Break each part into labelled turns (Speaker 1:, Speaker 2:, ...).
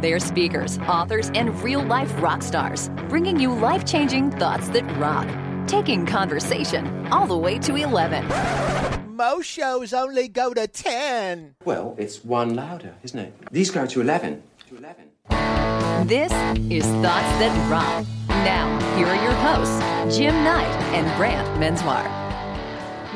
Speaker 1: They're speakers, authors, and real life rock stars, bringing you life changing thoughts that rock, taking conversation all the way to 11.
Speaker 2: Most shows only go to 10.
Speaker 3: Well, it's one louder, isn't it? These go to 11. To 11.
Speaker 1: This is Thoughts That Rock. Now, here are your hosts, Jim Knight and Brant Menswar.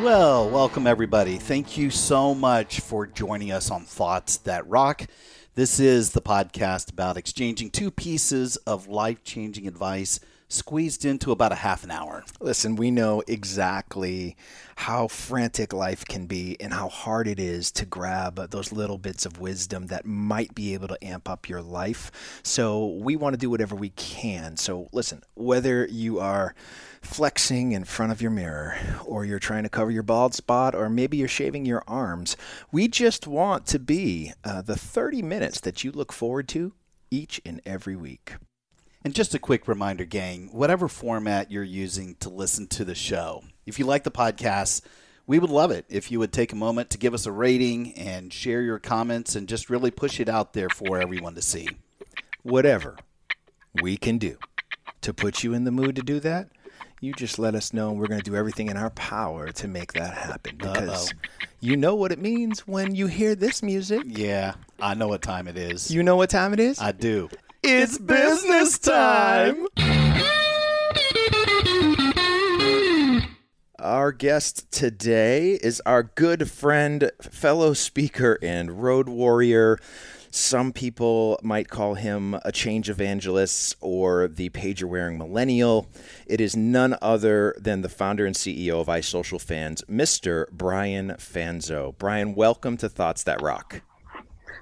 Speaker 4: Well, welcome everybody. Thank you so much for joining us on Thoughts That Rock. This is the podcast about exchanging two pieces of life changing advice squeezed into about a half an hour.
Speaker 2: Listen, we know exactly how frantic life can be and how hard it is to grab those little bits of wisdom that might be able to amp up your life. So we want to do whatever we can. So listen, whether you are flexing in front of your mirror, or you're trying to cover your bald spot, or maybe you're shaving your arms. We just want to be uh, the 30 minutes that you look forward to each and every week.
Speaker 4: And just a quick reminder, gang whatever format you're using to listen to the show, if you like the podcast, we would love it if you would take a moment to give us a rating and share your comments and just really push it out there for everyone to see.
Speaker 2: Whatever we can do to put you in the mood to do that, you just let us know and we're going to do everything in our power to make that happen because Uh-oh. you know what it means when you hear this music.
Speaker 4: Yeah, I know what time it is.
Speaker 2: You know what time it is?
Speaker 4: I do.
Speaker 2: It's business time. Our guest today is our good friend, fellow speaker, and road warrior, some people might call him a change evangelist or the pager wearing millennial. It is none other than the founder and CEO of iSocialFanz, Mr. Brian Fanzo. Brian, welcome to Thoughts That Rock.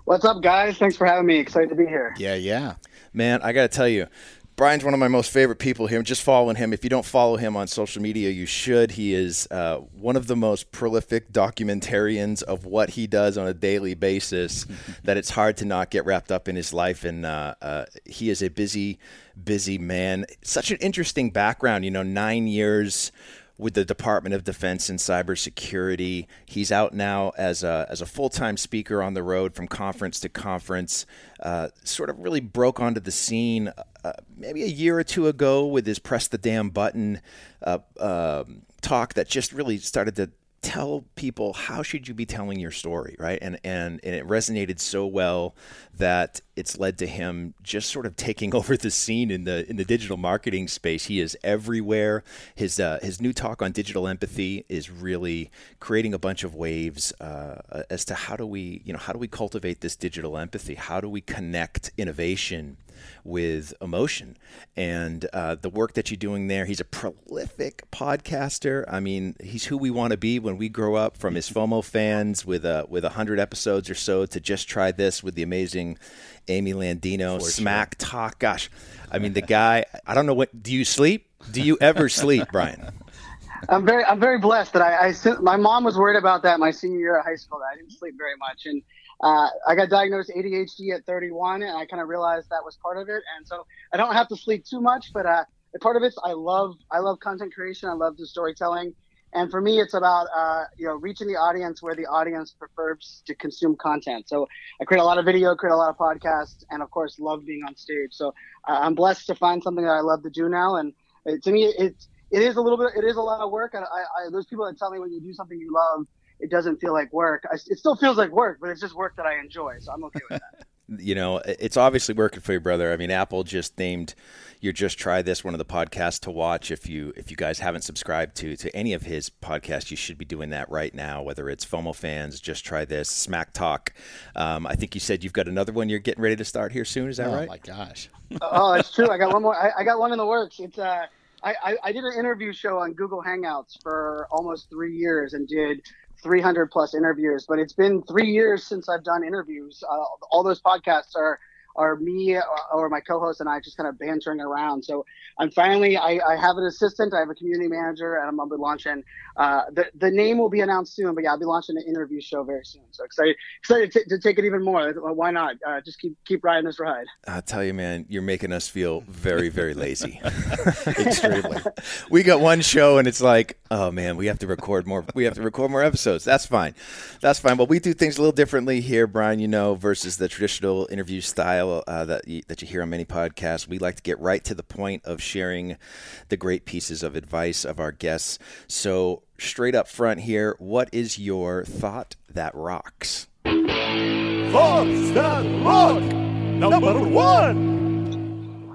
Speaker 5: What's up, guys? Thanks for having me. Excited to be here.
Speaker 4: Yeah, yeah.
Speaker 2: Man, I got to tell you, Brian's one of my most favorite people here. Just following him. If you don't follow him on social media, you should. He is uh, one of the most prolific documentarians of what he does on a daily basis. that it's hard to not get wrapped up in his life, and uh, uh, he is a busy, busy man. Such an interesting background. You know, nine years with the Department of Defense and cybersecurity. He's out now as a, as a full time speaker on the road from conference to conference. Uh, sort of really broke onto the scene uh, maybe a year or two ago with his Press the Damn Button uh, um, talk that just really started to tell people how should you be telling your story right? And and and it resonated so well that it's led to him just sort of taking over the scene in the in the digital marketing space. He is everywhere. His uh, his new talk on digital empathy is really creating a bunch of waves uh, as to how do we you know how do we cultivate this digital empathy? How do we connect innovation with emotion. And uh, the work that you're doing there, he's a prolific podcaster. I mean, he's who we want to be when we grow up. From his FOMO fans with a with a hundred episodes or so to just try this with the amazing Amy Landino, For S.M.A.C. sure. Talk. Gosh, I mean, the guy. I don't know what. Do you sleep? Do you ever sleep, Brian?
Speaker 5: I'm very, I'm very blessed that I, I, my mom was worried about that my senior year of high school that I didn't sleep very much, and uh, I got diagnosed ADHD at 31, and I kind of realized that was part of it. And so I don't have to sleep too much, but uh, part of it, I love I love content creation. I love the storytelling, and for me, it's about uh, you know reaching the audience where the audience prefers to consume content. So I create a lot of video, create a lot of podcasts, and of course, love being on stage. So uh, I'm blessed to find something that I love to do now, and it, to me, it's it is a little bit, it is a lot of work. And I, I, there's people that tell me when you do something you love, it doesn't feel like work. I, it still feels like work, but it's just work that I enjoy, so I'm okay with that.
Speaker 2: you know, it's obviously working for you, brother. I mean, Apple just named your Just Try This one of the podcasts to watch. If you if you guys haven't subscribed to to any of his podcasts, you should be doing that right now. Whether it's FOMO fans, Just Try This, S.M.A.C. Talk. Um, I think you said you've got another one you're getting ready to start here soon. Is that
Speaker 4: oh,
Speaker 2: right?
Speaker 4: Oh my gosh!
Speaker 5: oh, it's true. I got one more. I, I got one in the works. It's uh. I, I, did an interview show on Google Hangouts for almost three years and did 300 plus interviews, but it's been three years since I've done interviews. Uh, all those podcasts are are me or my co-host and I just kind of bantering around. So I'm finally I, I have an assistant, I have a community manager, and I'm gonna be launching. Uh, the the name will be announced soon, but yeah, I'll be launching an interview show very soon. So excited excited to, to take it even more. Why not? Uh, just keep keep riding this ride.
Speaker 2: I tell you, man, you're making us feel very very lazy.
Speaker 4: Extremely.
Speaker 2: we got one show and it's like, oh man, we have to record more. We have to record more episodes. That's fine. That's fine. But we do things a little differently here, Brian. You know, versus the traditional interview style style uh, that you, that you hear on many podcasts. We like to get right to the point of sharing the great pieces of advice of our guests. So, straight up front here, what is your thought that rocks?
Speaker 6: Thoughts that rock. Number one.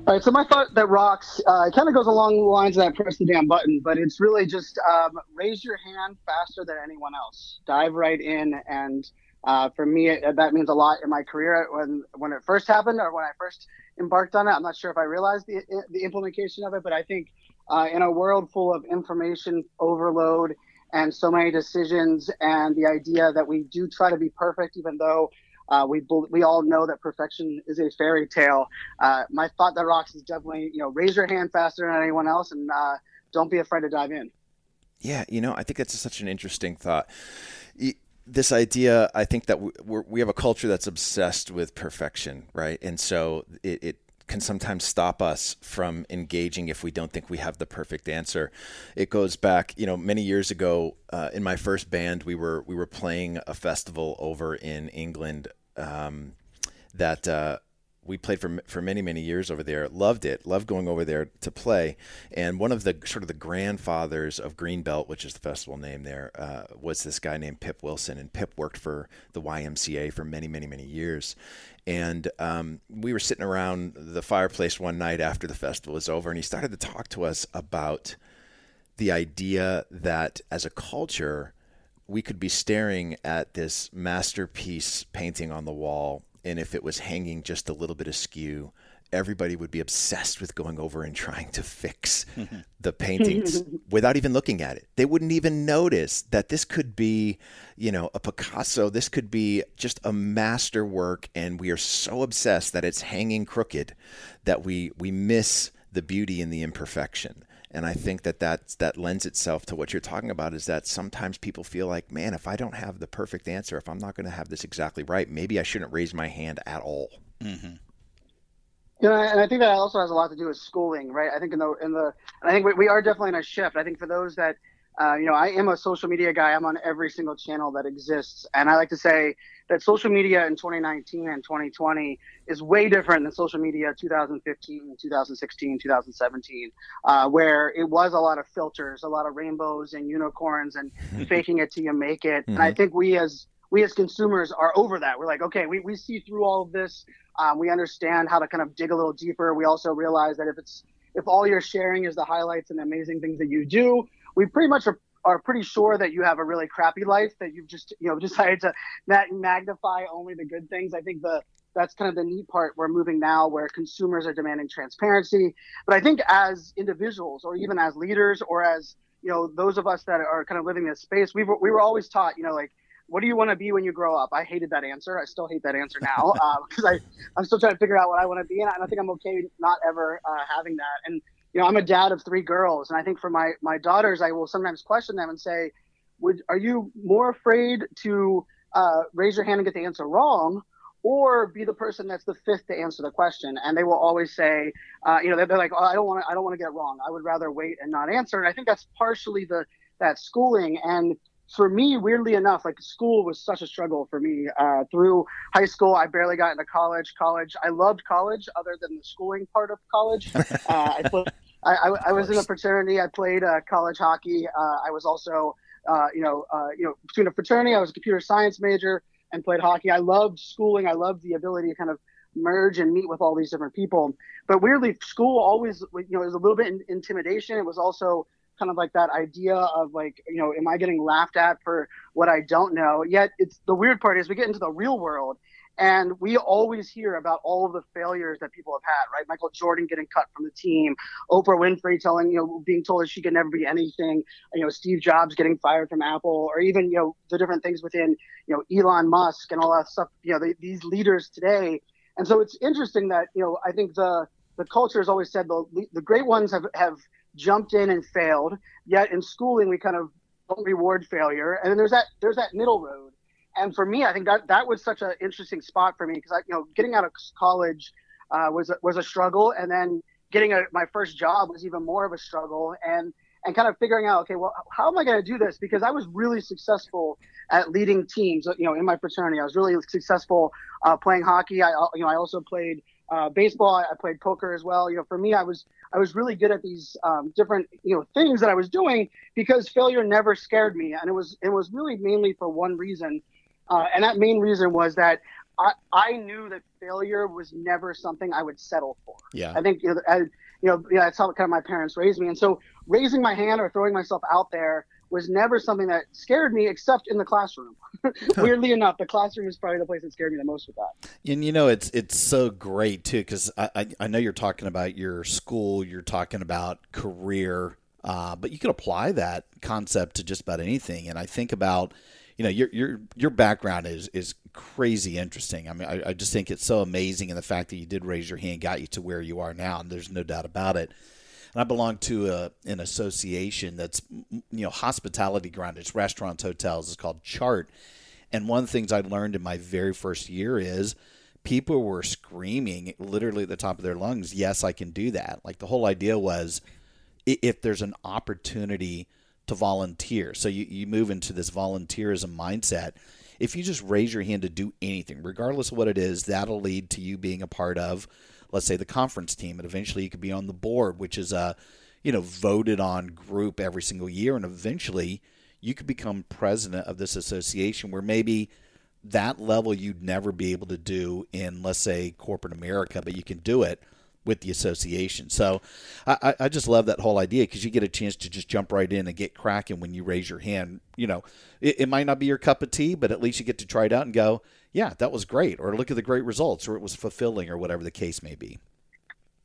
Speaker 5: All right, so my thought that rocks uh, kind of goes along the lines of that press the damn button, but it's really just um, raise your hand faster than anyone else. Dive right in, and uh, for me, it, that means a lot in my career. When when it first happened, or when I first embarked on it, I'm not sure if I realized the the implementation of it, but I think uh, in a world full of information overload and so many decisions, and the idea that we do try to be perfect, even though uh, we we all know that perfection is a fairy tale. Uh, my thought that rocks is definitely you know raise your hand faster than anyone else and uh, don't be afraid to dive in.
Speaker 2: Yeah, you know, I think that's such an interesting thought. This idea, I think that we, have a culture that's obsessed with perfection, right? And so it, it can sometimes stop us from engaging if we don't think we have the perfect answer. It goes back, you know, many years ago uh, in my first band, we were we were playing a festival over in England um, that. Uh, we played for for many many years over there. Loved it. Loved going over there to play. And one of the sort of the grandfathers of Greenbelt, which is the festival name there, uh, was this guy named Pip Wilson. And Pip worked for the YMCA for many many many years. And um, we were sitting around the fireplace one night after the festival was over, and he started to talk to us about the idea that as a culture, we could be staring at this masterpiece painting on the wall, and if it was hanging just a little bit askew, everybody would be obsessed with going over and trying to fix the paintings without even looking at it. They wouldn't even notice that this could be, you know, a Picasso. This could be just a masterwork, and we are so obsessed that it's hanging crooked that we we miss the beauty and the imperfection. And I think that that that lends itself to what you're talking about is that sometimes people feel like, man, if I don't have the perfect answer, if I'm not going to have this exactly right, maybe I shouldn't raise my hand at all. Mm-hmm.
Speaker 5: You know, and I think that also has a lot to do with schooling, right? I think in the in the, I think we, we are definitely in a shift. I think for those that, uh, you know, I am a social media guy. I'm on every single channel that exists, and I like to say that social media in 2019 and 2020 is way different than social media 2015, 2016, 2017, uh, where it was a lot of filters, a lot of rainbows and unicorns, and faking it till you make it. Mm-hmm. And I mm-hmm. think we as we as consumers are over that. We're like, okay, we, we see through all of this. Um, we understand how to kind of dig a little deeper. We also realize that if it's if all you're sharing is the highlights and amazing things that you do, we pretty much are, are pretty sure that you have a really crappy life that you've just you know decided to magnify only the good things. I think the that's kind of the neat part we're moving now where consumers are demanding transparency but i think as individuals or even as leaders or as you know those of us that are kind of living in this space we were, we were always taught you know like what do you want to be when you grow up? I hated that answer. I still hate that answer now because uh, I I'm still trying to figure out what I want to be, and I think I'm okay not ever uh, having that. And you know, I'm a dad of three girls, and I think for my my daughters, I will sometimes question them and say, "Would are you more afraid to uh, raise your hand and get the answer wrong?" Or be the person that's the fifth to answer the question, and they will always say, uh, you know, they're, they're like, oh, I don't want to, I don't want to get it wrong. I would rather wait and not answer. And I think that's partially the that schooling and for me, weirdly enough, like school was such a struggle for me. Uh, through high school, I barely got into college. College, I loved college, other than the schooling part of college. Uh, I, played, I, I, I, was in a fraternity. I played uh, college hockey. Uh, I was also, uh, you know, uh, you know, between a fraternity, I was a computer science major and played hockey. I loved schooling. I loved the ability to kind of merge and meet with all these different people. But weirdly, school always, you know, was a little bit in, intimidation. It was also kind of like that idea of like, you know, am I getting laughed at for what I don't know? Yet it's the weird part is we get into the real world and we always hear about all of the failures that people have had, right? Michael Jordan getting cut from the team, Oprah Winfrey telling, you know, being told that she could never be anything, you know, Steve Jobs getting fired from Apple, or even, you know, the different things within, you know, Elon Musk and all that stuff, you know, the, these leaders today. And so it's interesting that, you know, I think the, the culture has always said the, the great ones have, have jumped in and failed. Yet in schooling, we kind of don't reward failure. And then there's that there's that middle road. And for me, I think that that was such an interesting spot for me because I, you know, getting out of college uh, was was a struggle, and then getting a, my first job was even more of a struggle. And and kind of figuring out, okay, well, how am I going to do this? Because I was really successful at leading teams. You know, in my fraternity, I was really successful uh, playing hockey. I, you know, I also played uh, baseball. I played poker as well. You know, for me, I was I was really good at these um, different you know things that I was doing because failure never scared me, and it was it was really mainly for one reason, uh, and that main reason was that I, I knew that failure was never something I would settle for.
Speaker 2: Yeah.
Speaker 5: I think you know, I, you know, yeah, that's how kind of my parents raised me, and so raising my hand or throwing myself out there was never something that scared me, except in the classroom. Weirdly enough, the classroom is probably the place that scared me the most with that.
Speaker 4: And you know, it's it's so great too because I, I, I know you're talking about your school, you're talking about career, uh, but you can apply that concept to just about anything. And I think about you know your your your background is is crazy interesting. I mean, I, I just think it's so amazing, and the fact that you did raise your hand got you to where you are now, and there's no doubt about it. And I belong to a, an association that's you know hospitality grounded. It's restaurants, hotels. It's called Chart. And one of the things I learned in my very first year is people were screaming literally at the top of their lungs, "Yes, I can do that!" Like the whole idea was, if there's an opportunity to volunteer, so you, you move into this volunteerism mindset. If you just raise your hand to do anything, regardless of what it is, that'll lead to you being a part of let's say the conference team, and eventually you could be on the board, which is a you know voted on group every single year, and eventually you could become president of this association where maybe that level you'd never be able to do in let's say corporate America, but you can do it with the association. So I, I just love that whole idea because you get a chance to just jump right in and get cracking when you raise your hand. You know, it, it, might not be your cup of tea, but at least you get to try it out and go, yeah, that was great, or look at the great results, or it was fulfilling, or whatever the case may be.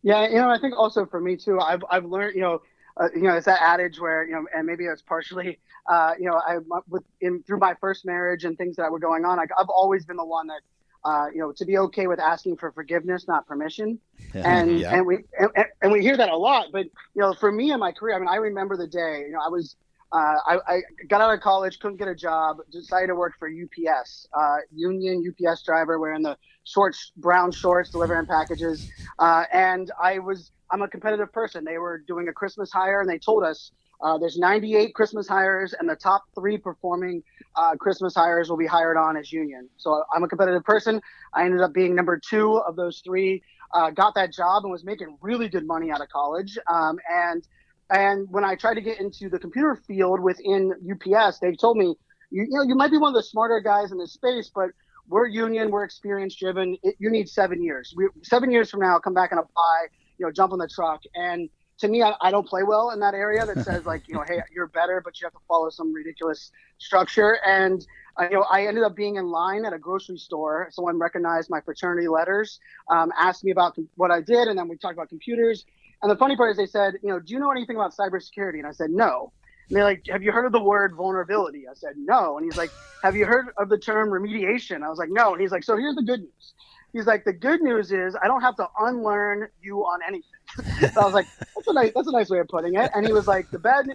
Speaker 5: Yeah, you know, I think also for me too, I've I've learned, you know, uh, you know, it's that adage where you know, and maybe it's partially, uh, you know, I with in through my first marriage and things that were going on, I, I've always been the one that. Uh, you know, to be okay with asking for forgiveness, not permission, and yeah. and we and, and we hear that a lot. But you know, for me in my career, I mean, I remember the day. You know, I was uh, I, I, got out of college, couldn't get a job, decided to work for UPS, uh, union UPS driver, wearing the shorts, brown shorts, delivering packages. Uh, and I was, I'm a competitive person. They were doing a Christmas hire, and they told us uh, there's 98 Christmas hires, and the top three performing uh, Christmas hires will be hired on as union. So I'm a competitive person. I ended up being number two of those three. Uh, got that job and was making really good money out of college. Um, and and when I tried to get into the computer field within UPS, they told me, you, you know, you might be one of the smarter guys in this space, but we're union, we're experience driven. you need seven years. We, seven years from now, come back and apply. You know, jump on the truck. And to me, I, I don't play well in that area that says like, you know, hey, you're better, but you have to follow some ridiculous structure. And uh, you know, I ended up being in line at a grocery store. Someone recognized my fraternity letters, um, asked me about what I did, and then we talked about computers. And the funny part is they said, you know, do you know anything about cybersecurity? And I said, no. And they're like, have you heard of the word vulnerability? I said, no. And he's like, have you heard of the term remediation? I was like, no. And he's like, so here's the good news. He's like, the good news is I don't have to unlearn you on anything. so I was like, that's a nice, that's a nice way of putting it. And he was like, the bad,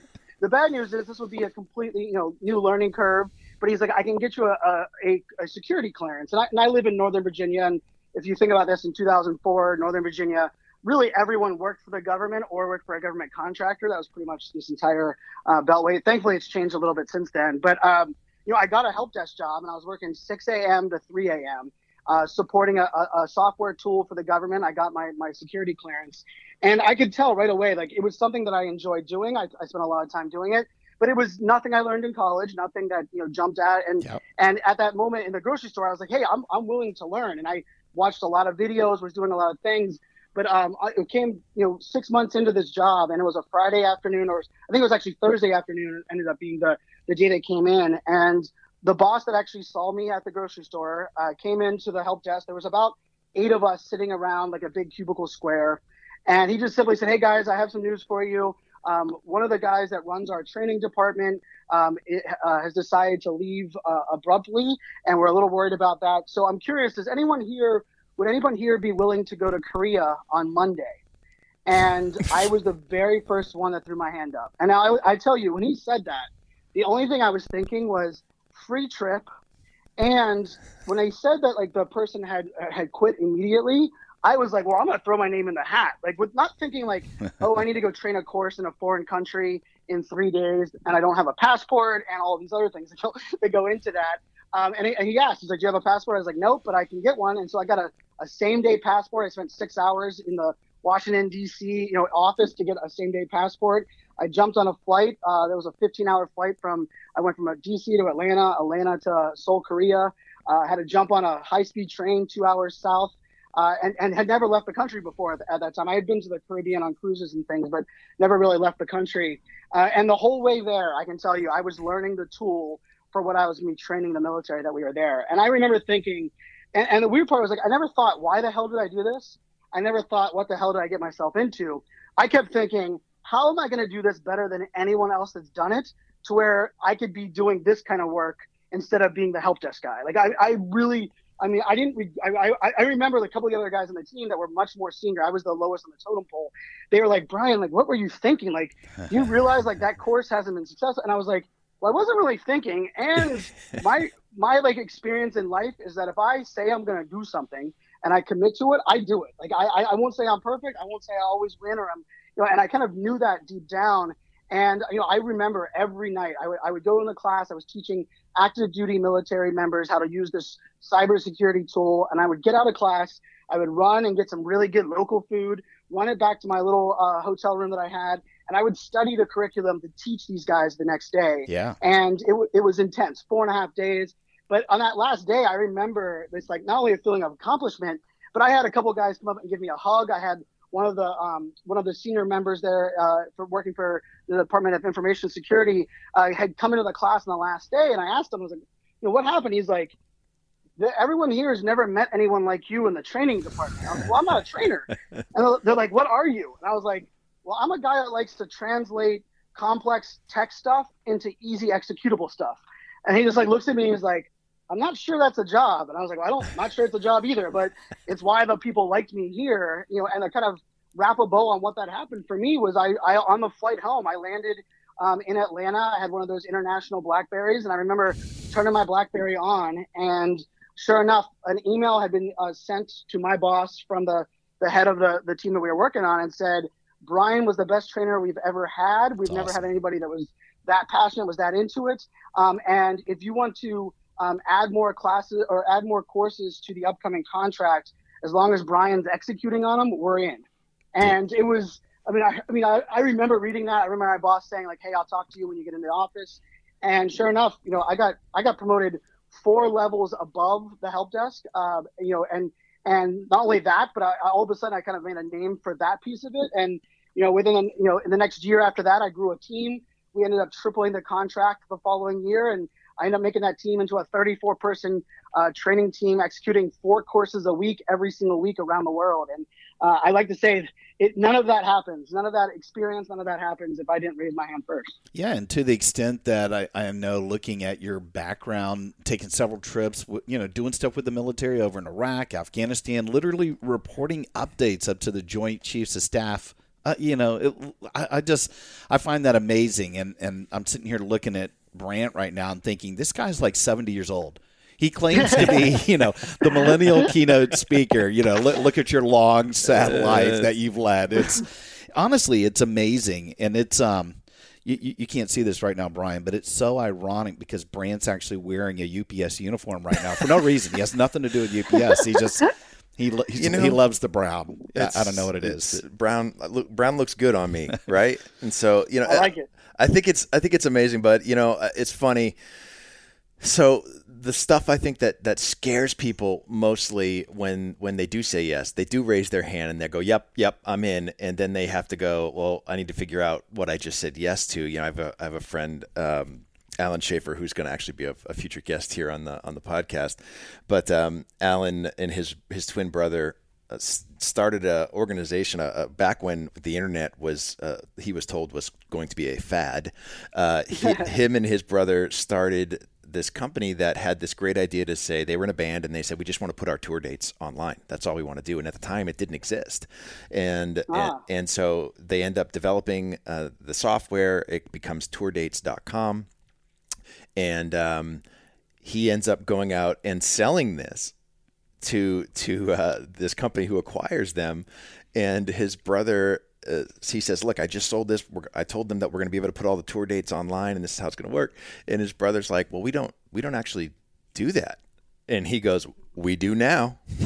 Speaker 5: the bad news is this would be a completely, you know, new learning curve. But he's like, I can get you a, a, a security clearance. And I, and I live in Northern Virginia. And if you think about this in 2004, Northern Virginia, really everyone worked for the government or worked for a government contractor. That was pretty much this entire uh, beltway. Thankfully, it's changed a little bit since then. But um, you know, I got a help desk job, and I was working 6 a.m. to 3 a.m. Uh, supporting a, a, software tool for the government. I got my my security clearance, and I could tell right away like it was something that I enjoyed doing. I, I spent a lot of time doing it. But it was nothing I learned in college, nothing that you know jumped out. And yep. and at that moment in the grocery store, I was like, hey, I'm I'm willing to learn. And I watched a lot of videos, was doing a lot of things but um, I, it came, you know, six months into this job, and it was a Friday afternoon, or I think it was actually Thursday afternoon. Ended up being the the day that came in, and the boss that actually saw me at the grocery store uh, came into the help desk. There was about eight of us sitting around like a big cubicle square, and he just simply said, "Hey guys, I have some news for you. Um, one of the guys that runs our training department um, it, uh, has decided to leave uh, abruptly, and we're a little worried about that. So I'm curious, does anyone here would anyone here be willing to go to Korea on Monday? And I was the very first one that threw my hand up. And I, I tell you, when he said that, the only thing I was thinking was free trip. And when I said that, like the person had had quit immediately, I was like, well, I'm gonna throw my name in the hat. Like, with not thinking like, oh, I need to go train a course in a foreign country in three days, and I don't have a passport, and all these other things that go, that go into that. Um, and, he, and he asked, he's like, "Do you have a passport?" I was like, "Nope, but I can get one." And so I got a, a same day passport. I spent six hours in the Washington D.C. you know office to get a same day passport. I jumped on a flight. Uh, there was a 15 hour flight from I went from D.C. to Atlanta, Atlanta to Seoul, Korea. Uh, had to jump on a high speed train two hours south. Uh, and, and had never left the country before at, at, that time. I had been to the Caribbean on cruises and things, but never really left the country. Uh, and the whole way there, I can tell you, I was learning the tool for what I was going to be training the military that we were there. And I remember thinking, and, and the weird part was like, I never thought, why the hell did I do this? I never thought, what the hell did I get myself into? I kept thinking, how am I going to do this better than anyone else that's done it to where I could be doing this kind of work instead of being the help desk guy? Like, I, I really I mean, I didn't. I, I, I remember a couple of the other guys on the team that were much more senior. I was the lowest on the totem pole. They were like, Brian, like, what were you thinking? Like, you realize like that course hasn't been successful. And I was like, well, I wasn't really thinking. And my my like experience in life is that if I say I'm gonna do something and I commit to it, I do it. Like I I won't say I'm perfect. I won't say I always win or I'm you know. And I kind of knew that deep down. And you know, I remember every night I would I would go in the class. I was teaching active duty military members how to use this cybersecurity tool, and I would get out of class. I would run and get some really good local food, run it back to my little uh, hotel room that I had, and I would study the curriculum to teach these guys the next day.
Speaker 2: Yeah.
Speaker 5: And it, it was intense, four and a half days. But on that last day, I remember this like not only a feeling of accomplishment, but I had a couple guys come up and give me a hug. I had one of the um, one of the senior members there uh, for working for the Department of Information Security uh, had come into the class on the last day, and I asked him, I was like, you know, what happened? He's like, everyone here has never met anyone like you in the training department. I was like, well, I'm not a trainer, and they're like, what are you? And I was like, well, I'm a guy that likes to translate complex tech stuff into easy executable stuff. And he just like looks at me and he's like, I'm not sure that's a job. And I was like, well, I don't, I'm not sure it's a job either, but it's why the people liked me here, you know, and I kind of wrap a bow on what that happened for me was I, I on the flight home, I landed um, in Atlanta. I had one of those international Blackberries and I remember turning my Blackberry on and sure enough, an email had been uh, sent to my boss from the, the head of the, the team that we were working on and said, Brian was the best trainer we've ever had. We've That's never awesome. had anybody that was that passionate, was that into it. Um, and if you want to um, add more classes or add more courses to the upcoming contract. As long as Brian's executing on them, we're in. And it was, I mean, I, I mean, I, I remember reading that. I remember my boss saying like, "Hey, I'll talk to you when you get in the office." And sure enough, you know, I got I got promoted four levels above the help desk. Uh, you know, and and not only that, but I, all of a sudden I kind of made a name for that piece of it. And you know, within you know, in the next year after that, I grew a team. We ended up tripling the contract the following year, and I ended up making that team into a 34 person uh, training team, executing four courses a week every single week around the world. And uh, I like to say it, none of that happens. None of that experience, none of that happens if I didn't raise my hand first.
Speaker 4: Yeah, and to the extent that I, I know looking at your background, taking several trips, you know, doing stuff with the military over in Iraq, Afghanistan, literally reporting updates up to the Joint Chiefs of Staff. Uh, you know, it, I, I just I find that amazing, and and I'm sitting here looking at Brant right now and thinking this guy's like 70 years old. He claims to be, you know, the millennial keynote speaker. You know, look, look at your long, sad life that you've led. It's honestly, it's amazing, and it's um, you, you can't see this right now, Brian, but it's so ironic because Brant's actually wearing a UPS uniform right now for no reason. He has nothing to do with UPS. He just he you know, he loves the brown. I don't know what it is.
Speaker 2: Brown look, brown looks good on me, right? and so you know,
Speaker 5: I like it.
Speaker 2: I think it's I think it's amazing, but you know, uh, it's funny. So the stuff I think that that scares people mostly when when they do say yes, they do raise their hand and they go, "Yep, yep, I'm in," and then they have to go, "Well, I need to figure out what I just said yes to." You know, I have a I have a friend. Um, Alan Schaefer, who's going to actually be a, a, future guest here on the on the podcast, but um, Alan and his his twin brother uh, started a organization uh, uh, back when the internet was uh, he was told was going to be a fad. Uh, he, him and his brother started this company that had this great idea to say they were in a band and they said we just want to put our tour dates online. That's all we want to do. And at the time, it didn't exist, and ah. and, and, so they end up developing uh, the software. It becomes tourdates.com, and um, he ends up going out and selling this to to uh, this company who acquires them, and his brother uh, he says, "Look, I just sold this. We're, I told them that we're going to be able to put all the tour dates online, and this is how it's going to work." And his brother's like, "Well, we don't we don't actually do that." And he goes, "We do now."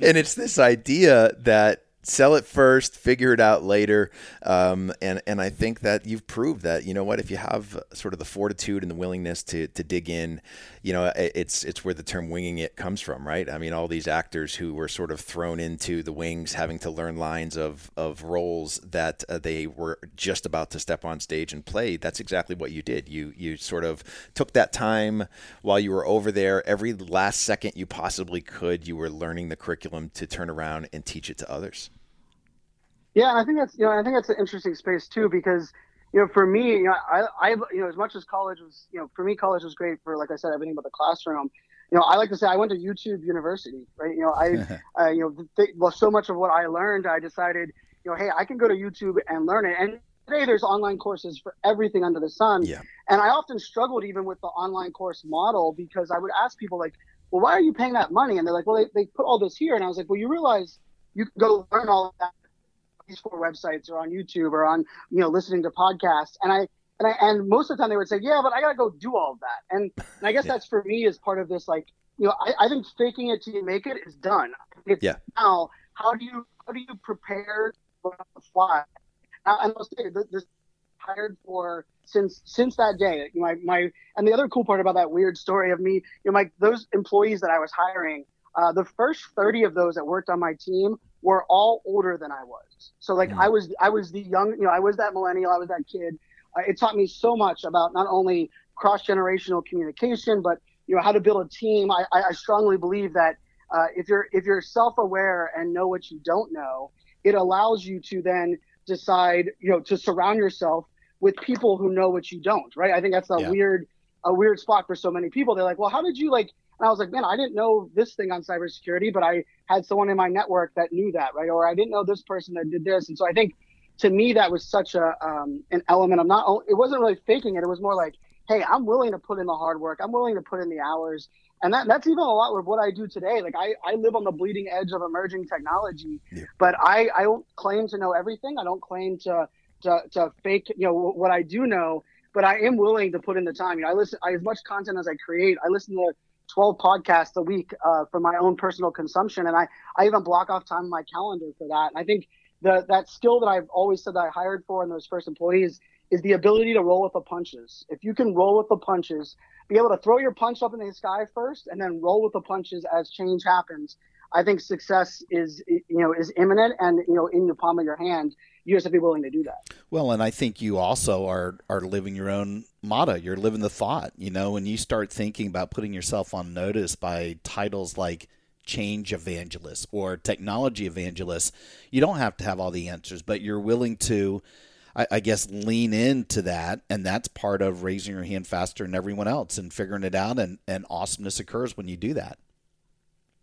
Speaker 2: and it's this idea that sell it first, figure it out later. Um, and and I think that you've proved that you know what if you have sort of the fortitude and the willingness to to dig in, you know it's it's where the term winging it comes from, right? I mean, all these actors who were sort of thrown into the wings, having to learn lines of of roles that uh, they were just about to step on stage and play. That's exactly what you did. You you sort of took that time while you were over there. Every last second you possibly could, you were learning the curriculum to turn around and teach it to others.
Speaker 5: Yeah, I think that's you know I think that's an interesting space too because you know for me you know I I you know as much as college was you know for me college was great for like I said everything but the classroom. You know I like to say I went to YouTube University, right? You know I uh, you know th- well so much of what I learned I decided you know hey I can go to YouTube and learn it and today there's online courses for everything under the sun.
Speaker 2: Yeah.
Speaker 5: And I often struggled even with the online course model because I would ask people like, well, why are you paying that money? And they're like, well, they, they put all this here. And I was like, well, you realize you can go learn all of that these four websites or on YouTube or on you know listening to podcasts. And I and I and most of the time they would say yeah but I gotta go do all of that. And, and I guess yeah. that's for me as part of this like you know I, I think faking it till you make it is done. It's
Speaker 2: yeah.
Speaker 5: now how do you how do you prepare for the fly? Now, and I'll say this hired for since since that day my my and the other cool part about that weird story of me you know my those employees that I was hiring uh, the first 30 of those that worked on my team were all older than I was. So like mm. I was I was the young, you know, I was that millennial, I was that kid. Uh, it taught me so much about not only cross generational communication, but you know how to build a team. I, I strongly believe that uh, if you're if you're self aware and know what you don't know, it allows you to then decide, you know, to surround yourself with people who know what you don't. Right? I think that's a yeah. weird a weird spot for so many people. They're like, well, how did you like? And I was like, man, I didn't know this thing on cybersecurity, but I had someone in my network that knew that, right? Or I didn't know this person that did this. And so I think to me, that was such a um, an element of not, it wasn't really faking it. It was more like, hey, I'm willing to put in the hard work. I'm willing to put in the hours. And that, that's even a lot with what I do today. Like I, I live on the bleeding edge of emerging technology, yeah. but I, I don't claim to know everything. I don't claim to, to, to fake, you know, what I do know, but I am willing to put in the time. You know, I listen I, as much content as I create. I listen to 12 podcasts a week uh, for my own personal consumption. And I, I even block off time in my calendar for that. And I think the, that skill that I've always said that I hired for in those first employees is the ability to roll with the punches. If you can roll with the punches, be able to throw your punch up in the sky first and then roll with the punches as change happens, I think success is you know is imminent and you know in the palm of your hand. You just have to be willing to do that.
Speaker 4: Well, and I think you also are are living your own motto. You're living the thought. You know, when you start thinking about putting yourself on notice by titles like change evangelist or technology evangelist, you don't have to have all the answers, but you're willing to. I, I guess lean into that, and that's part of raising your hand faster than everyone else and figuring it out. And, and awesomeness occurs when you do that.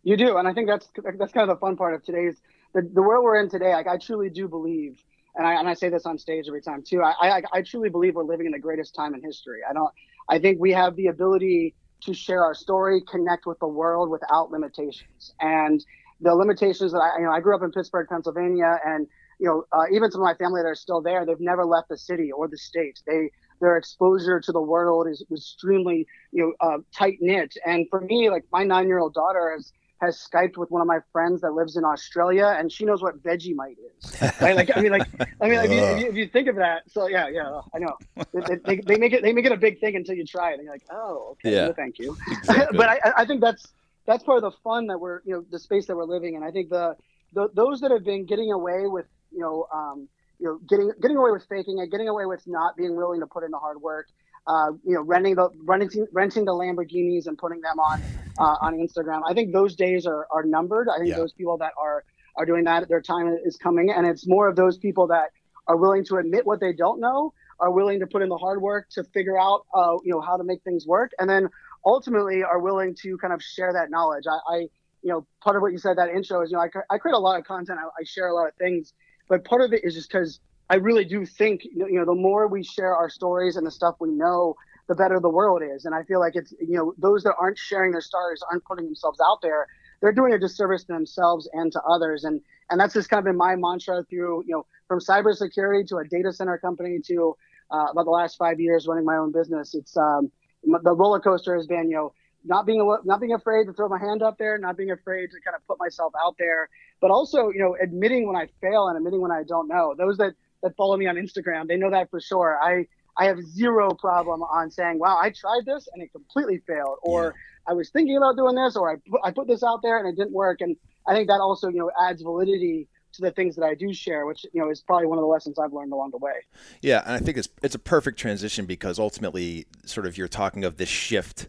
Speaker 5: You do, and I think that's that's kind of the fun part of today's the, the world we're in today. Like I truly do believe, and I and I say this on stage every time too. I, I I truly believe we're living in the greatest time in history. I don't. I think we have the ability to share our story, connect with the world without limitations. And the limitations that I, you know, I grew up in Pittsburgh, Pennsylvania, and you know, uh, even some of my family that are still there, they've never left the city or the state. They their exposure to the world is extremely, you know, uh, tight knit. And for me, like my nine year old daughter has has Skyped with one of my friends that lives in Australia, and she knows what Vegemite is. Right? Like, I mean, like, I mean, like, if, you, if, you, think of that, so yeah, yeah, I know. They, they, they, make it, they make it a big thing until you try it, and you're like, oh, okay, yeah. thank you. Exactly. but I, I think that's that's part of the fun that we're, you know, the space that we're living in. I think the, the those that have been getting away with, you know, um, you know, getting getting away with faking it, getting away with not being willing to put in the hard work uh, you know, renting the renting renting the Lamborghinis and putting them on uh, on Instagram. I think those days are, are numbered. I think yeah. those people that are are doing that, their time is coming, and it's more of those people that are willing to admit what they don't know, are willing to put in the hard work to figure out, uh, you know, how to make things work, and then ultimately are willing to kind of share that knowledge. I, I you know, part of what you said that intro is, you know, I, I create a lot of content, I, I share a lot of things, but part of it is just because I really do think you know the more we share our stories and the stuff we know, the better the world is. And I feel like it's you know those that aren't sharing their stories aren't putting themselves out there. they're doing a disservice to themselves and to others. And and that's just kind of been my mantra through you know from cybersecurity to a data center company to uh, about the last five years running my own business. It's um, the roller coaster has been you know not being not being afraid to throw my hand up there, not being afraid to kind of put myself out there, but also you know admitting when I fail and admitting when I don't know. Those that that follow me on Instagram, they know that for sure. I I have zero problem on saying, "Wow, I tried this and it completely failed," or yeah. "I was thinking about doing this," or "I put, I put this out there and it didn't work." And I think that also you know adds validity to the things that I do share, which you know is probably one of the lessons I've learned along the way.
Speaker 2: Yeah, and I think it's it's a perfect transition because ultimately, sort of, you're talking of this shift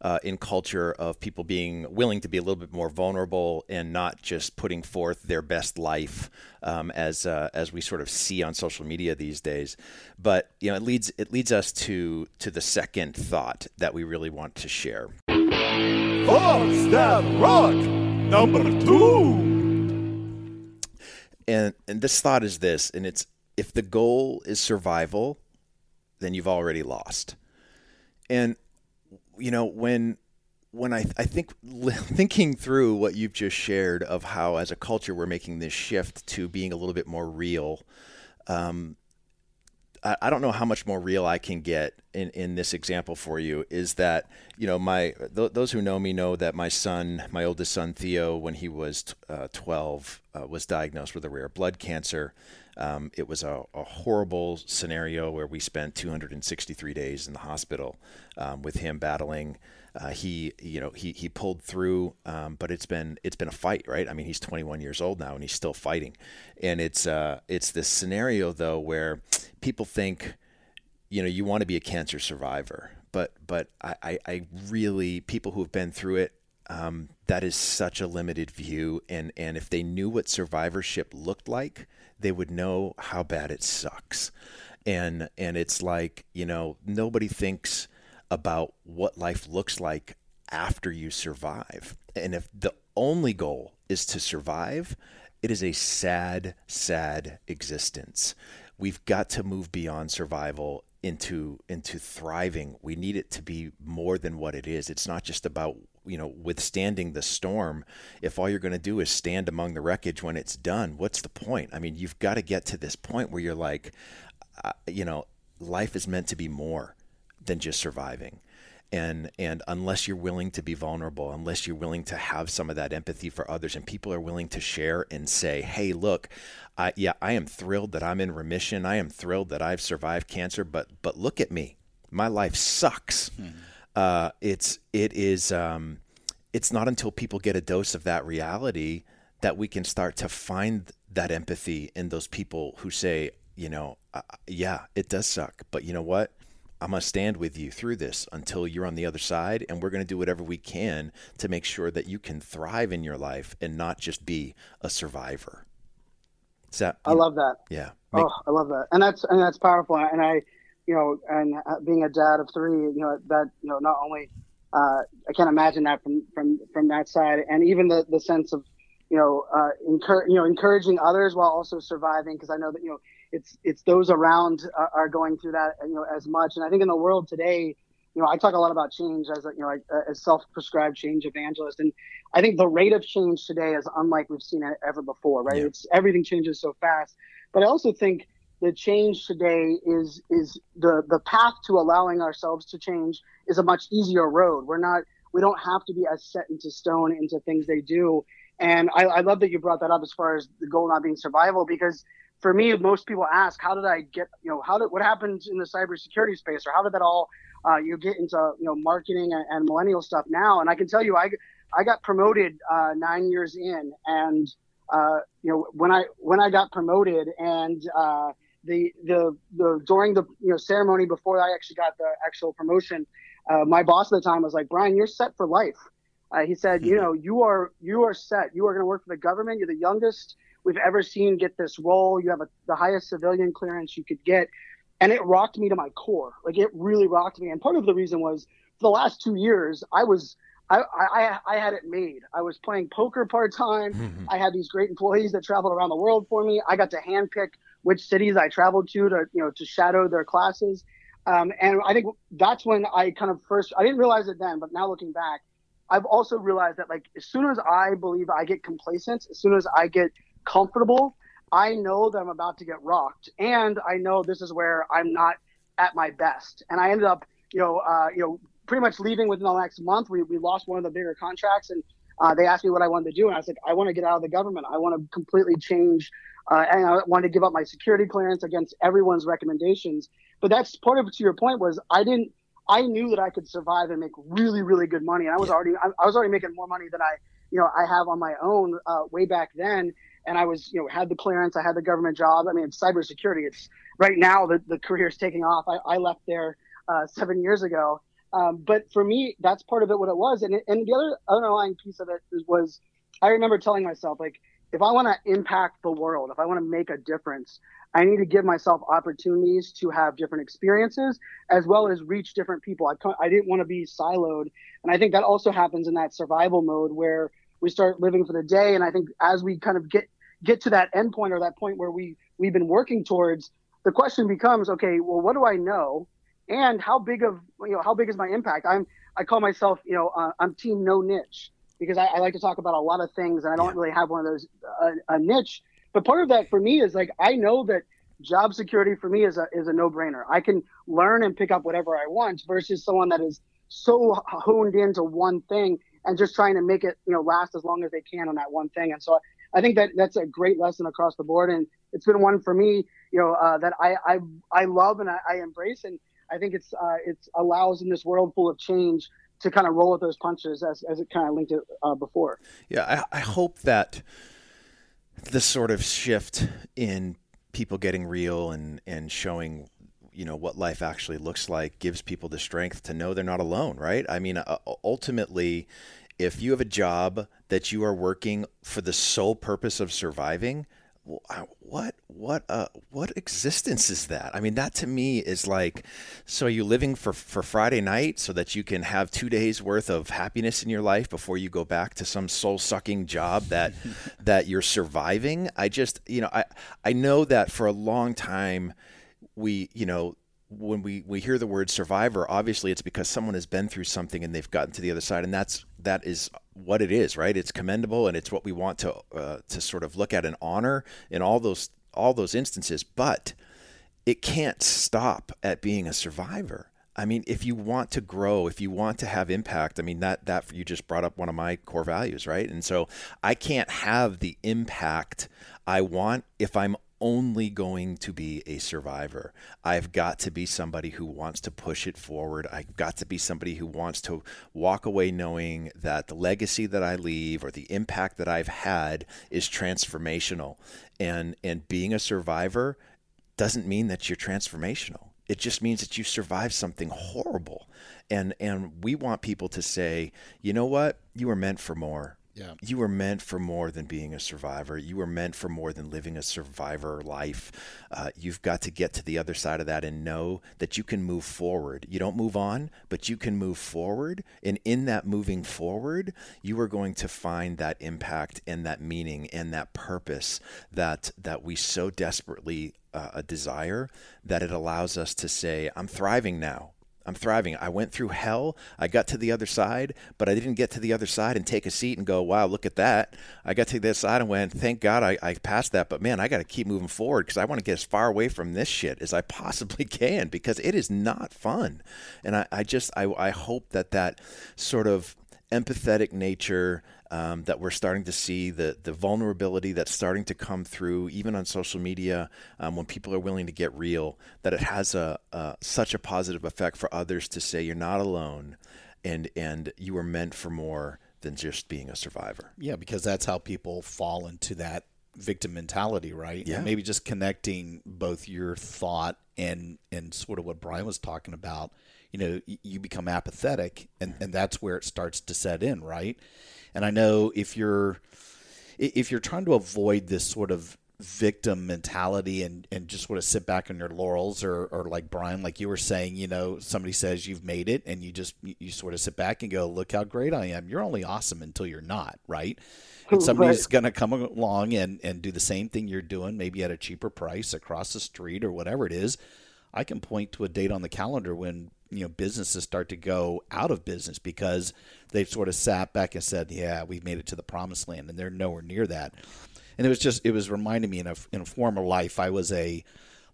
Speaker 2: uh, in culture of people being willing to be a little bit more vulnerable and not just putting forth their best life um, as uh, as we sort of see on social media these days. But you know, it leads it leads us to to the second thought that we really want to share.
Speaker 6: Thoughts that rock number two.
Speaker 2: And and this thought is this, and it's if the goal is survival, then you've already lost. And you know, when when I, I think thinking through what you've just shared of how as a culture we're making this shift to being a little bit more real, um, I, don't know how much more real I can get in, in this example for you. Is that you know my th- those who know me know that my son, my oldest son Theo, when he was uh, 12, uh, was diagnosed with a rare blood cancer. Um, it was a, a, horrible scenario where we spent 263 days in the hospital um, with him battling. Uh, he, you know, he he pulled through, um, but it's been it's been a fight, right? I mean, he's 21 years old now and he's still fighting, and it's uh, it's this scenario though where people think, you know, you want to be a cancer survivor, but but I, I really people who have been through it um, that is such a limited view and and if they knew what survivorship looked like they would know how bad it sucks. And and it's like, you know, nobody thinks about what life looks like after you survive. And if the only goal is to survive, it is a sad, sad existence. We've got to move beyond survival into into thriving. We need it to be more than what it is. It's not just about you know withstanding the storm if all you're going to do is stand among the wreckage when it's done what's the point i mean you've got to get to this point where you're like uh, you know life is meant to be more than just surviving and and unless you're willing to be vulnerable unless you're willing to have some of that empathy for others and people are willing to share and say hey look I, yeah i am thrilled that i'm in remission. I am thrilled that i've survived cancer but but look at me. My life sucks. Mm-hmm uh, it's it is um, it's not until people get a dose of that reality that we can start to find that empathy in those people who say, you know, uh, yeah, it does suck, but you know what? I'm going to stand with you through this until you're on the other side. And we're going to do whatever we can to make sure that you can thrive in your life and not just be a survivor.
Speaker 5: That, I love that.
Speaker 2: Yeah.
Speaker 5: Make, oh, I love that. And that's, and that's powerful. And I, you know, and being a dad of three, you know, that, you know, not only, uh, I can't imagine that from, from, from that side. And even the, the sense of, you know, uh, you know, encouraging others while also surviving. Cause I know that, you know, it's, it's those around are, are going through that, you know, as much. And I think in the world today, you know, I talk a lot about change as a, you know, like a self-prescribed change evangelist. And I think the rate of change today is unlike we've seen it ever before, right? Yeah. It's everything changes so fast. But I also think, the change today is is the the path to allowing ourselves to change is a much easier road. We're not we don't have to be as set into stone into things they do. And I, I love that you brought that up as far as the goal not being survival because for me, most people ask, how did I get, you know, how did, what happened in the cybersecurity space or how did that all, uh, you get into, you know, marketing and, and, millennial stuff now? And I can tell you, I, I got promoted uh, nine years in and, uh, you know, when I, when I got promoted and, uh, the the the during the you know ceremony before I actually got the actual promotion, uh, my boss at the time was like, Brian, you're set for life. Uh, he said, you know, you are you are set. You are going to work for the government. You're the youngest we've ever seen get this role. You have a, the highest civilian clearance you could get, and it rocked me to my core. Like it really rocked me. And part of the reason was for the last two years, I was I, I, I had it made. I was playing poker part time. Mm-hmm. I had these great employees that traveled around the world for me. I got to handpick which cities I traveled to to you know to shadow their classes. Um, and I think that's when I kind of first I didn't realize it then, but now looking back, I've also realized that like as soon as I believe I get complacent, as soon as I get comfortable, I know that I'm about to get rocked, and I know this is where I'm not at my best. And I ended up, you know, uh, you know, pretty much leaving within the next month. We, we lost one of the bigger contracts, and uh, they asked me what I wanted to do, and I was like, I want to get out of the government. I want to completely change, uh, and I wanted to give up my security clearance against everyone's recommendations. But that's part of it. To your point was I didn't. I knew that I could survive and make really, really good money, and I was already I, I was already making more money than I, you know, I have on my own uh, way back then. And I was, you know, had the clearance, I had the government job. I mean, cybersecurity. It's right now the the career is taking off. I, I left there uh, seven years ago, um, but for me, that's part of it. What it was, and and the other underlying piece of it was, I remember telling myself like, if I want to impact the world, if I want to make a difference, I need to give myself opportunities to have different experiences as well as reach different people. I, I didn't want to be siloed. And I think that also happens in that survival mode where we start living for the day. And I think as we kind of get, get to that end point or that point where we, we've been working towards, the question becomes, okay, well, what do I know? And how big of, you know, how big is my impact? I'm, I call myself, you know, uh, I'm team no niche because I, I, like to talk about a lot of things and I don't really have one of those, uh, a niche but part of that for me is like I know that job security for me is a is a no brainer. I can learn and pick up whatever I want versus someone that is so honed into one thing and just trying to make it you know last as long as they can on that one thing. And so I think that that's a great lesson across the board, and it's been one for me, you know, uh, that I, I I love and I, I embrace, and I think it's uh, it's allows in this world full of change to kind of roll with those punches as, as it kind of linked it uh, before.
Speaker 2: Yeah, I, I hope that the sort of shift in people getting real and and showing you know what life actually looks like gives people the strength to know they're not alone right? I mean uh, ultimately if you have a job that you are working for the sole purpose of surviving what what uh what existence is that? I mean that to me is like so are you living for for friday night so that you can have two days worth of happiness in your life before you go back to some soul sucking job that that you're surviving? I just you know i i know that for a long time we you know when we, we hear the word survivor, obviously it's because someone has been through something and they've gotten to the other side, and that's that is what it is, right? It's commendable, and it's what we want to uh, to sort of look at and honor in all those all those instances. But it can't stop at being a survivor. I mean, if you want to grow, if you want to have impact, I mean that that you just brought up one of my core values, right? And so I can't have the impact I want if I'm only going to be a survivor. I've got to be somebody who wants to push it forward. I've got to be somebody who wants to walk away knowing that the legacy that I leave or the impact that I've had is transformational. And and being a survivor doesn't mean that you're transformational. It just means that you survived something horrible. And and we want people to say, "You know what? You were meant for more." Yeah. You were meant for more than being a survivor. You were meant for more than living a survivor life. Uh, you've got to get to the other side of that and know that you can move forward. You don't move on, but you can move forward. And in that moving forward, you are going to find that impact and that meaning and that purpose that that we so desperately uh, desire that it allows us to say, "I'm thriving now." I'm thriving. I went through hell. I got to the other side, but I didn't get to the other side and take a seat and go, wow, look at that. I got to this side and went, thank God I, I passed that. But man, I got to keep moving forward because I want to get as far away from this shit as I possibly can because it is not fun. And I, I just, I, I hope that that sort of empathetic nature um, that we're starting to see the the vulnerability that's starting to come through even on social media um, when people are willing to get real that it has a, a, such a positive effect for others to say you're not alone and and you are meant for more than just being a survivor.
Speaker 4: Yeah because that's how people fall into that victim mentality right?
Speaker 2: Yeah.
Speaker 4: and maybe just connecting both your thought and and sort of what Brian was talking about you know you become apathetic and and that's where it starts to set in right and I know if you're if you're trying to avoid this sort of victim mentality and, and just sort of sit back on your laurels or, or like Brian, like you were saying, you know, somebody says you've made it and you just, you sort of sit back and go, look how great I am. You're only awesome until you're not. Right. And somebody's right. going to come along and, and do the same thing you're doing, maybe at a cheaper price across the street or whatever it is. I can point to a date on the calendar when you know businesses start to go out of business because they've sort of sat back and said, "Yeah, we've made it to the promised land," and they're nowhere near that. And it was just it was reminding me in a in a former life I was a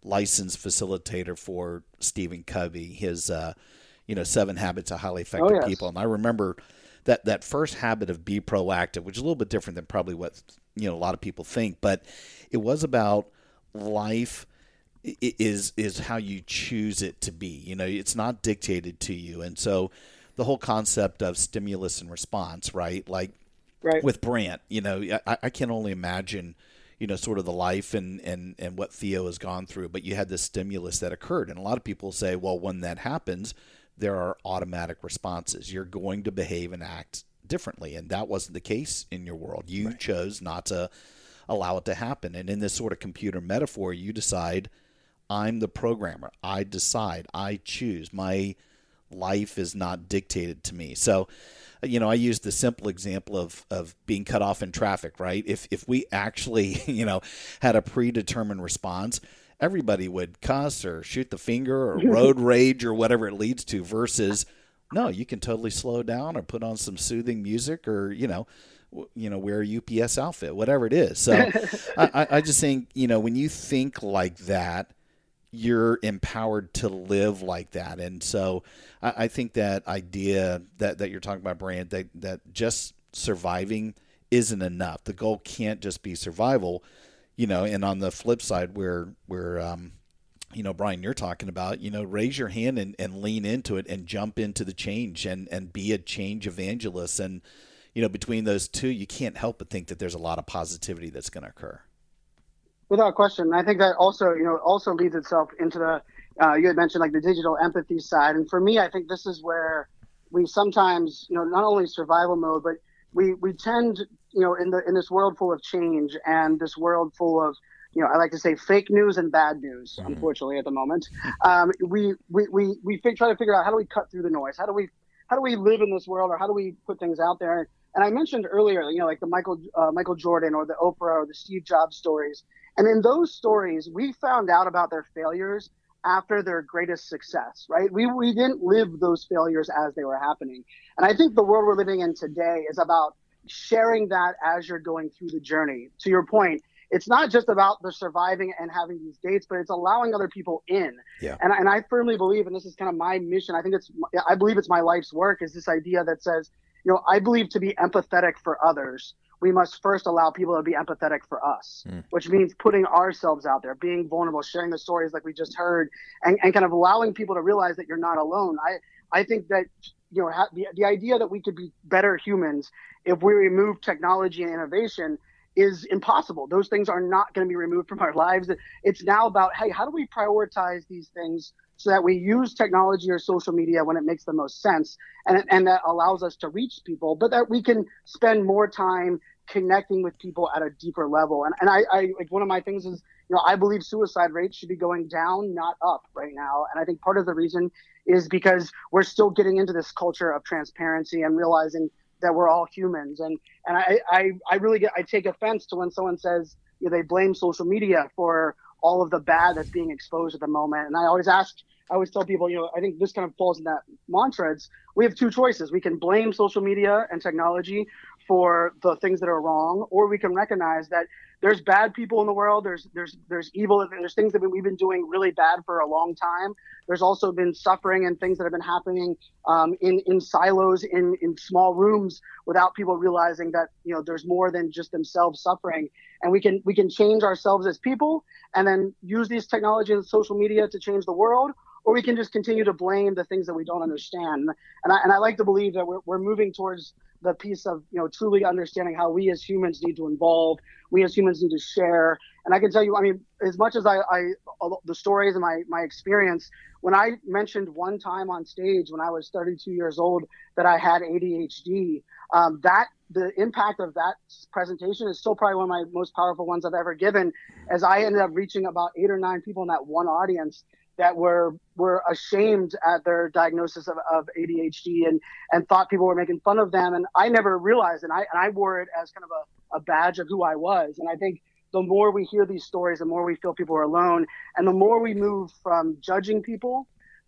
Speaker 4: licensed facilitator for Stephen Covey, his uh, you know seven habits of highly effective
Speaker 5: Oh, yes.
Speaker 4: people, and I remember that that first habit of be proactive, which is a little bit different than probably what you know a lot of people think, but it was about life is is how you choose it to be. You know, it's not dictated to you, and so the whole concept of stimulus and response, right? Like
Speaker 5: Right.
Speaker 4: with Brant, you know, I, I can only imagine, you know, sort of the life and, and, and what Theo has gone through. But you had this stimulus that occurred. And a lot of people say, well, when that happens, there are automatic responses. You're going to behave and act differently. And that wasn't the case in your world. You chose not to allow it to happen. And in this sort of computer metaphor, you decide, I'm the programmer. I decide. I choose. My life is not dictated to me. So, you know, I use the simple example of of being cut off in traffic, right? If if we actually, you know, had a predetermined response, everybody would cuss or shoot the finger or road rage or whatever it leads to versus no, you can totally slow down or put on some soothing music or, you know, you know, wear a UPS outfit, whatever it is. So I, I- I just think, you know, when you think like that, you're empowered to live like that. And so I, I think that idea that, that you're talking about, Brant, that, that just surviving isn't enough. The goal can't just be survival, you know, and on the flip side where where um you know, Brian, you're talking about, you know, raise your hand and, and lean into it and jump into the change and, and be a change evangelist. And, you know, between those two, you can't help but think that there's a lot of positivity that's going to occur.
Speaker 5: Without question. I think that also, you know, also leads itself into the, uh, you had mentioned like the digital empathy side. And for me, I think this is where we sometimes, you know, not only survival mode, but we, we tend, you know, in the, in this world full of change and this world full of, you know, I like to say fake news and bad news, unfortunately at the moment. Um, we, we, we, we try to figure out how do we cut through the noise? How do we, how do we live in this world or how do we put things out there? And I mentioned earlier, you know, like the Michael, uh, Michael Jordan or the Oprah or the Steve Jobs stories. And in those stories, we found out about their failures after their greatest success, right? We, we didn't live those failures as they were happening. And I think the world we're living in today is about sharing that as you're going through the journey. To your point, it's not just about the surviving and having these dates, but it's allowing other people in.
Speaker 4: Yeah.
Speaker 5: And, and I firmly believe, and this is kind of my mission, I think it's, I believe it's my life's work, is this idea that says, you know, I believe to be empathetic for others, we must first allow people to be empathetic for us, hmm. which means putting ourselves out there, being vulnerable, sharing the stories like we just heard, and, and kind of allowing people to realize that you're not alone. I, I think that, you know, ha- the, the idea that we could be better humans if we remove technology and innovation is impossible. Those things are not going to be removed from our lives. It's now about, hey, how do we prioritize these things so that we use technology or social media when it makes the most sense and, and that allows us to reach people, but that we can spend more time connecting with people at a deeper level. And, and I, I like one of my things is, you know, I believe suicide rates should be going down, not up right now. And I think part of the reason is because we're still getting into this culture of transparency and realizing that we're all humans. And and I, I, I really get I take offense to when someone says you know, they blame social media for all of the bad that's being exposed at the moment. And I always ask, I always tell people, you know, I think this kind of falls in that mantra. It's we have two choices. We can blame social media and technology for the things that are wrong, or we can recognize that there's bad people in the world. There's there's there's evil. There's things that we've been doing really bad for a long time. There's also been suffering and things that have been happening um, in in silos, in in small rooms, without people realizing that you know there's more than just themselves suffering. And we can we can change ourselves as people, and then use these technologies and social media to change the world, or we can just continue to blame the things that we don't understand. And I and I like to believe that we're we're moving towards the piece of you know truly understanding how we as humans need to involve we as humans need to share. And i can tell you i mean as much as i, I the stories and my my experience when i mentioned one time on stage when i was 32 years old that i had adhd um, that the impact of that presentation is still probably one of my most powerful ones i've ever given as i ended up reaching about eight or nine people in that one audience that were were ashamed at their diagnosis of, of ADHD and and thought people were making fun of them. And I never realized and I and I wore it as kind of a, a badge of who I was. And I think the more we hear these stories the more we feel people are alone. And the more we move from judging people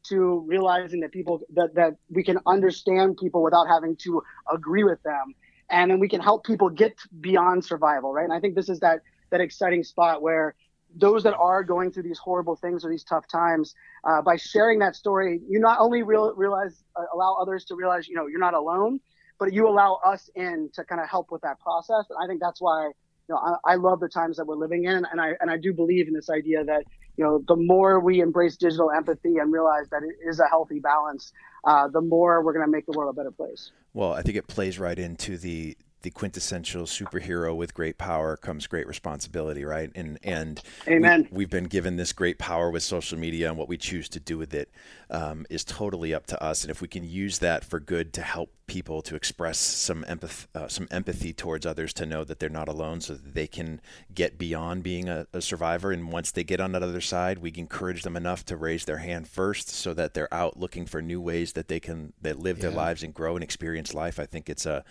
Speaker 5: to realizing that people that that we can understand people without having to agree with them, and then we can help people get beyond survival, right? And I think this is that that exciting spot where those that are going through these horrible things or these tough times, uh, by sharing that story, you not only real, realize uh, allow others to realize you know you're not alone, but you allow us in to kind of help with that process. And I think that's why you know I, I love the times that we're living in, and I and I do believe in this idea that you know the more we embrace digital empathy and realize that it is a healthy balance, uh, the more we're going to make the world a better place.
Speaker 2: Well, I think it plays right into the the quintessential superhero with great power comes great responsibility, right? And and
Speaker 5: Amen.
Speaker 2: We, have been given this great power with social media, and what we choose to do with it um, is totally up to us. And if we can use that for good to help people to express some empathy, uh, some empathy towards others, to know that they're not alone, so that they can get beyond being a, a survivor. And once they get on that other side, we encourage them enough to raise their hand first, so that they're out looking for new ways that they can that live yeah. their lives and grow and experience life. I think it's a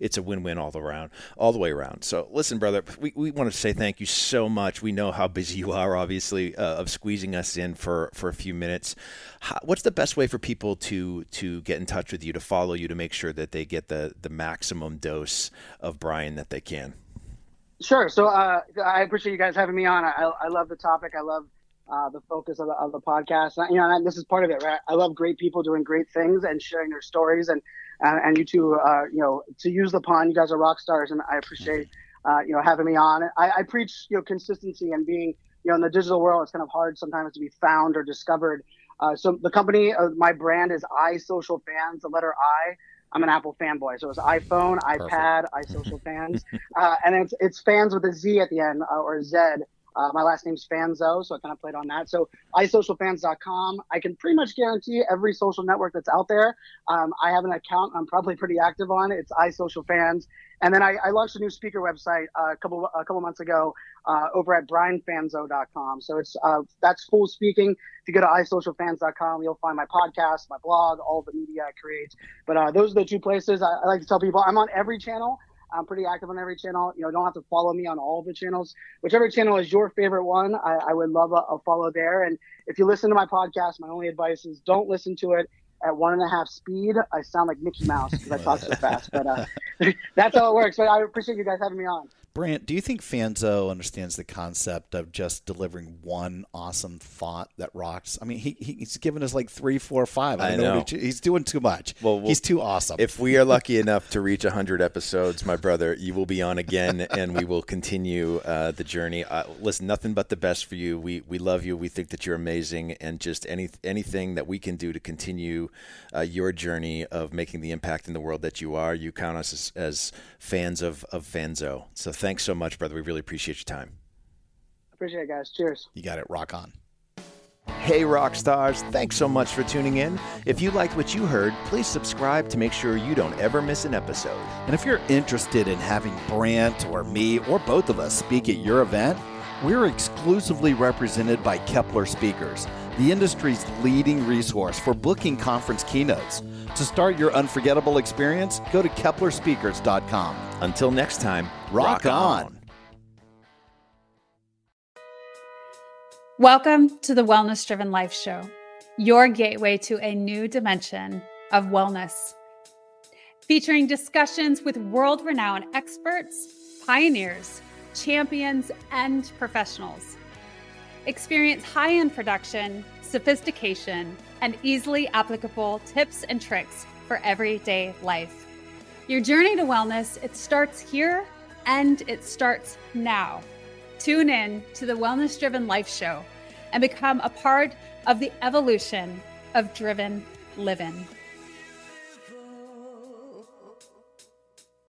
Speaker 2: it's a win-win all around, all the way around. So listen, brother, we, we want to say thank you so much. We know how busy you are, obviously, uh, of squeezing us in for for a few minutes. How, what's the best way for people to to get in touch with you, to follow you, to make sure that they get the the maximum dose of Brian that they can?
Speaker 5: Sure. So uh, I appreciate you guys having me on. I, I love the topic. I love uh, the focus of the, of the podcast. You know, this is part of it, right? I love great people doing great things and sharing their stories, and and, and you two, uh, you know, to use the pun, you guys are rock stars, and I appreciate uh, you know having me on. I, I preach you know consistency and being you know in the digital world, it's kind of hard sometimes to be found or discovered. Uh, so the company, uh, my brand is iSocialFanz, the letter I. I'm an Apple fanboy, so it's iPhone, iPad, iSocial Fanz, uh, and it's it's fans with a Z at the end uh, or Z. Uh, my last name's Fanzo, so I kind of played on that. So isocialfanz.com. I can pretty much guarantee every social network that's out there. Um, I have an account I'm probably pretty active on. It's isocialfans. And then I, I launched a new speaker website uh, a couple a couple months ago uh, over at brianfanzo.com. So it's uh, that's full speaking. If you go to isocialfanz.com, you'll find my podcast, my blog, all the media I create. But uh, those are the two places I, I like to tell people. I'm on every channel. I'm pretty active on every channel. You know, don't have to follow me on all the channels. Whichever channel is your favorite one, I, I would love a, a, follow there. And if you listen to my podcast, my only advice is don't listen to it at one and a half speed. I sound like Mickey Mouse because I talk so fast, but uh, that's how it works. But I appreciate you guys having me on.
Speaker 4: Brant, do you think Fanzo understands the concept of just delivering one awesome thought that rocks? I mean, he, he's given us like three, four, five.
Speaker 2: I, I know. know.
Speaker 4: he's doing too much. Well, well, he's too awesome.
Speaker 2: If we are lucky enough to reach 100 episodes, my brother, you will be on again and we will continue uh, the journey. Uh, listen, nothing but the best for you. We, we love you. We think that you're amazing. And just any anything that we can do to continue uh, your journey of making the impact in the world that you are, you count us as, as fans of, of Fanzo. So thanks so much, brother. We really appreciate your time.
Speaker 5: Appreciate it, guys. Cheers.
Speaker 4: You got it. Rock on.
Speaker 2: Hey, rock stars. Thanks so much for tuning in. If you liked what you heard, please subscribe to make sure you don't ever miss an episode.
Speaker 4: And if you're interested in having Brant or me or both of us speak at your event, we're exclusively represented by Keppler Speakers, the industry's leading resource for booking conference keynotes. To start your unforgettable experience, go to KepplerSpeakers.com.
Speaker 2: Until next time, rock, rock on. on.
Speaker 7: Welcome to the Wellness Driven Life Show, your gateway to a new dimension of wellness. Featuring discussions with world renowned experts, pioneers, champions, and professionals. Experience high end production, sophistication, and easily applicable tips and tricks for everyday life. Your journey to wellness, it starts here and it starts now. Tune in to the Wellness Driven Life Show and become a part of the evolution of driven living.